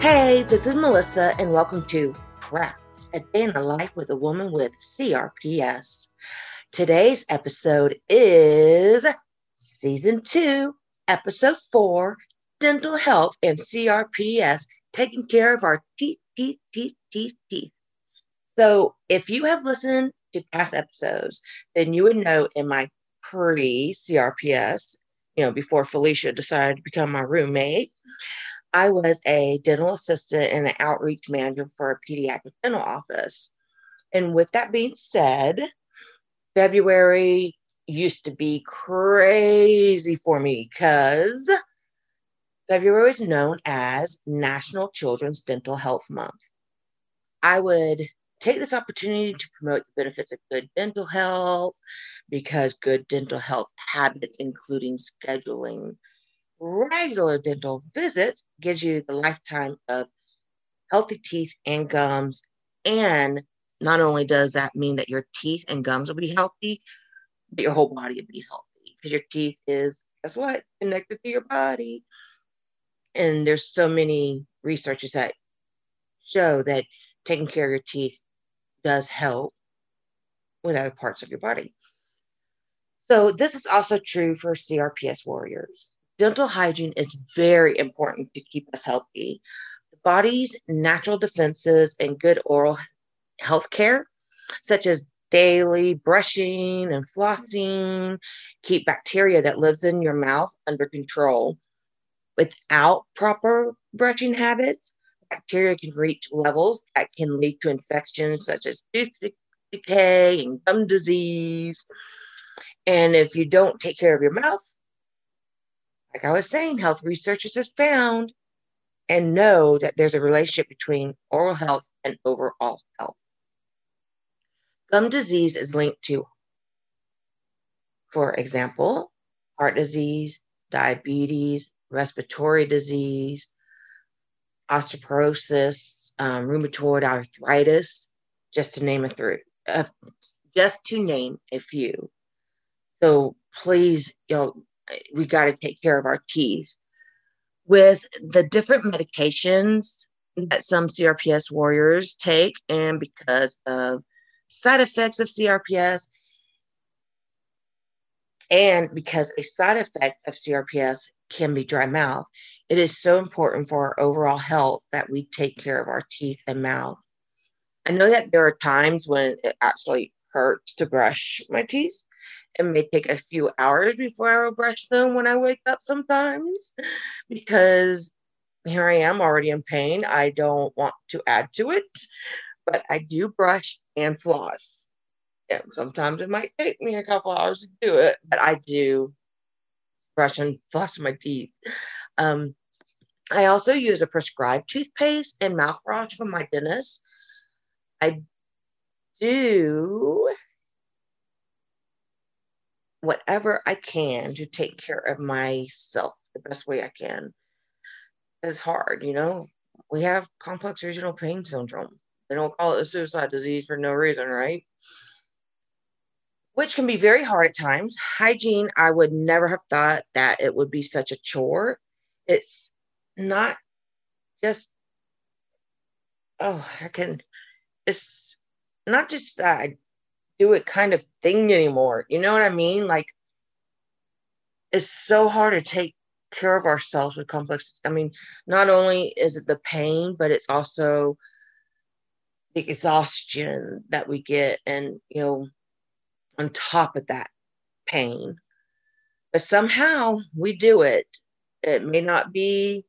Hey, this is Melissa, and welcome to Perhaps a Day in the Life with a Woman with CRPS. Today's episode is Season 2, Episode 4 Dental Health and CRPS, taking care of our teeth, teeth, teeth, teeth, teeth. So, if you have listened to past episodes, then you would know in my pre CRPS, you know, before Felicia decided to become my roommate, I was a dental assistant and an outreach manager for a pediatric dental office. And with that being said, February used to be crazy for me because February is known as National Children's Dental Health Month. I would take this opportunity to promote the benefits of good dental health because good dental health habits, including scheduling regular dental visits, gives you the lifetime of healthy teeth and gums. And not only does that mean that your teeth and gums will be healthy, but your whole body will be healthy because your teeth is, guess what, connected to your body. And there's so many researchers that show that taking care of your teeth does help with other parts of your body. So, this is also true for CRPS warriors. Dental hygiene is very important to keep us healthy. The body's natural defenses and good oral health care, such as daily brushing and flossing, keep bacteria that lives in your mouth under control. Without proper brushing habits, bacteria can reach levels that can lead to infections such as tooth decay and gum disease. And if you don't take care of your mouth, like I was saying, health researchers have found and know that there's a relationship between oral health and overall health. Gum disease is linked to, for example, heart disease, diabetes, respiratory disease, osteoporosis, um, rheumatoid arthritis, just to name a uh, just to name a few. So please, you know, we got to take care of our teeth. With the different medications that some CRPS warriors take, and because of side effects of CRPS, and because a side effect of CRPS can be dry mouth, it is so important for our overall health that we take care of our teeth and mouth. I know that there are times when it actually hurts to brush my teeth. It may take a few hours before I will brush them when I wake up sometimes because here I am already in pain. I don't want to add to it, but I do brush and floss. Yeah, sometimes it might take me a couple hours to do it, but I do brush and floss my teeth. Um, I also use a prescribed toothpaste and mouthwash from my dentist. I do whatever I can to take care of myself the best way I can. is hard, you know. We have complex regional pain syndrome. They don't call it a suicide disease for no reason, right? which can be very hard at times. Hygiene, I would never have thought that it would be such a chore. It's not just, oh, I can, it's not just that I do it kind of thing anymore. You know what I mean? Like, it's so hard to take care of ourselves with complex. I mean, not only is it the pain, but it's also the exhaustion that we get and, you know, on top of that pain. But somehow we do it. It may not be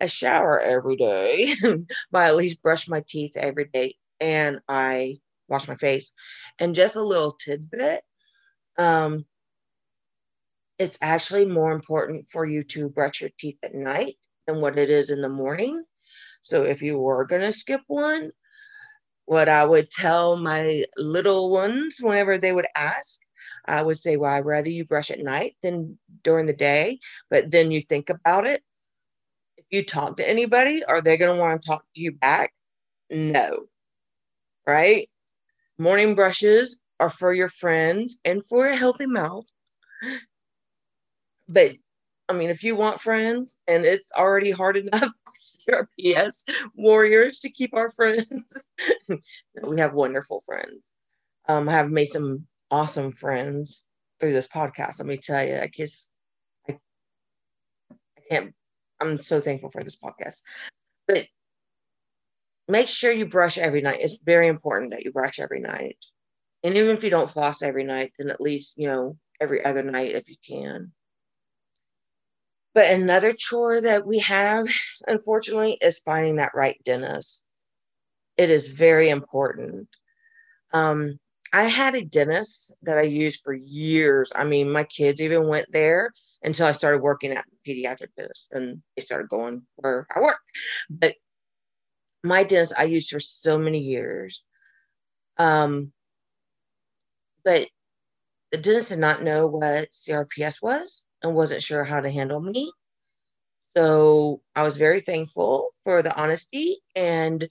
a shower every day, but at least brush my teeth every day and I wash my face. And just a little tidbit um, it's actually more important for you to brush your teeth at night than what it is in the morning. So if you were going to skip one, what I would tell my little ones whenever they would ask, I would say, Well, I'd rather you brush at night than during the day. But then you think about it. If you talk to anybody, are they going to want to talk to you back? No. Right? Morning brushes are for your friends and for a healthy mouth. But I mean, if you want friends and it's already hard enough for CRPS warriors to keep our friends. we have wonderful friends. Um, I have made some awesome friends through this podcast. Let me tell you, I guess I, I can't, I'm so thankful for this podcast. But make sure you brush every night. It's very important that you brush every night. And even if you don't floss every night, then at least, you know, every other night if you can. But another chore that we have, unfortunately, is finding that right dentist. It is very important. Um, I had a dentist that I used for years. I mean, my kids even went there until I started working at pediatric dentist and they started going where I work. But my dentist I used for so many years. Um, but the dentist did not know what CRPS was and wasn't sure how to handle me. So I was very thankful for the honesty and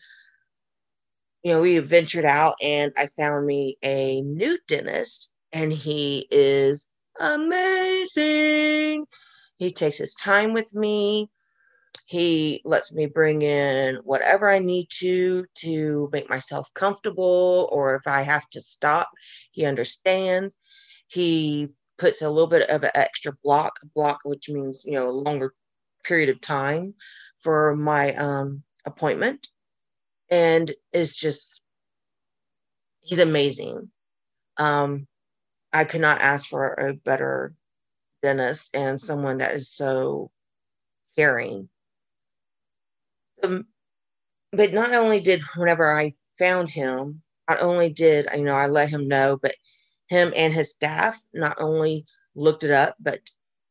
you know, we ventured out and I found me a new dentist and he is amazing. He takes his time with me. He lets me bring in whatever I need to to make myself comfortable or if I have to stop, he understands. He puts a little bit of an extra block, block which means, you know, a longer period of time for my um, appointment and it's just he's amazing. Um, I could not ask for a better dentist and someone that is so caring. Um, but not only did whenever I found him, not only did you know I let him know, but him and his staff not only looked it up, but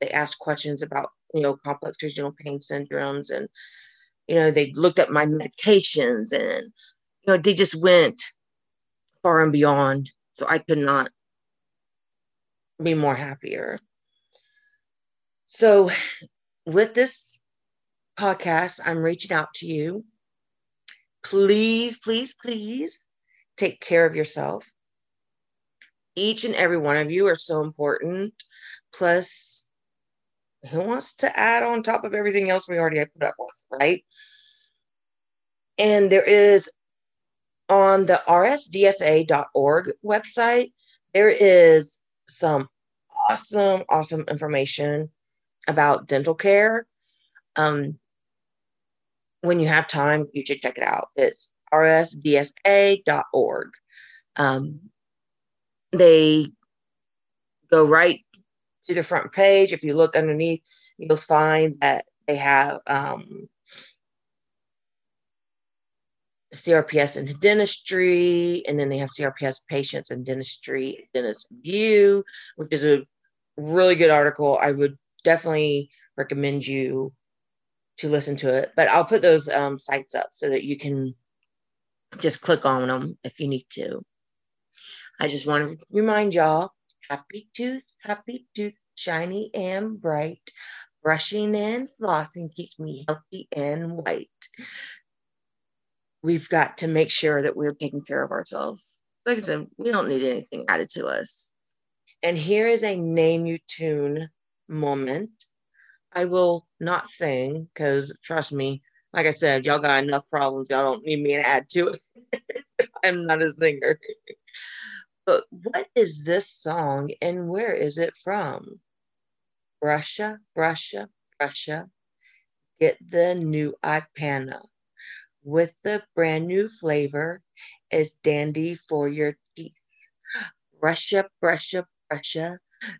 they asked questions about you know complex regional pain syndromes and you know, they looked up my medications and, you know, they just went far and beyond. So I could not be more happier. So with this podcast, I'm reaching out to you. Please, please, please take care of yourself. Each and every one of you are so important. Plus, who wants to add on top of everything else we already have put up with, right? And there is on the rsdsa.org website, there is some awesome, awesome information about dental care. Um, when you have time, you should check it out. It's rsdsa.org. Um, they go right to the front page, if you look underneath, you'll find that they have um, CRPS in dentistry, and then they have CRPS patients in dentistry, dentist view, which is a really good article. I would definitely recommend you to listen to it. But I'll put those um, sites up so that you can just click on them if you need to. I just want to remind y'all Happy tooth, happy tooth, shiny and bright. Brushing and flossing keeps me healthy and white. We've got to make sure that we're taking care of ourselves. Like I said, we don't need anything added to us. And here is a name you tune moment. I will not sing because trust me, like I said, y'all got enough problems. Y'all don't need me to add to it. I'm not a singer. But what is this song and where is it from? Brusha, brusha, brusha. Get the new Ipana with the brand new flavor is dandy for your teeth. Brusha, brusha, brusha.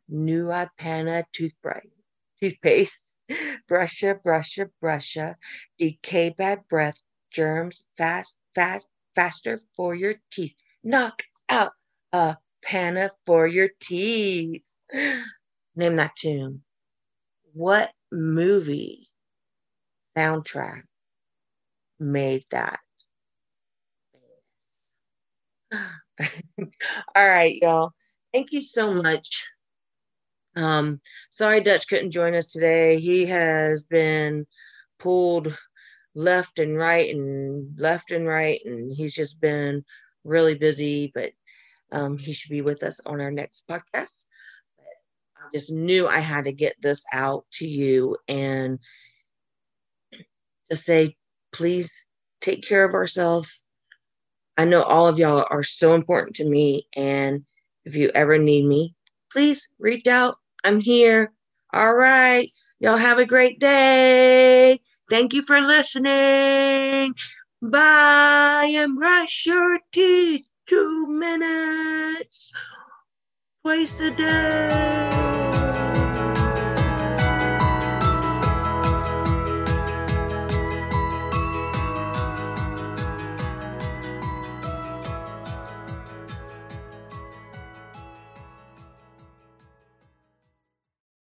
New Ipana toothbrush, toothpaste. Brusha, brusha, brusha. Decay bad breath, germs fast, fast, faster for your teeth. Knock out a panna for your teeth. Name that tune. What movie soundtrack made that? All right, y'all. Thank you so much. Um, sorry Dutch couldn't join us today. He has been pulled left and right and left and right, and he's just been really busy, but um, he should be with us on our next podcast. But I just knew I had to get this out to you and to say, please take care of ourselves. I know all of y'all are so important to me. And if you ever need me, please reach out. I'm here. All right. Y'all have a great day. Thank you for listening. Bye and brush your teeth two minutes twice a day.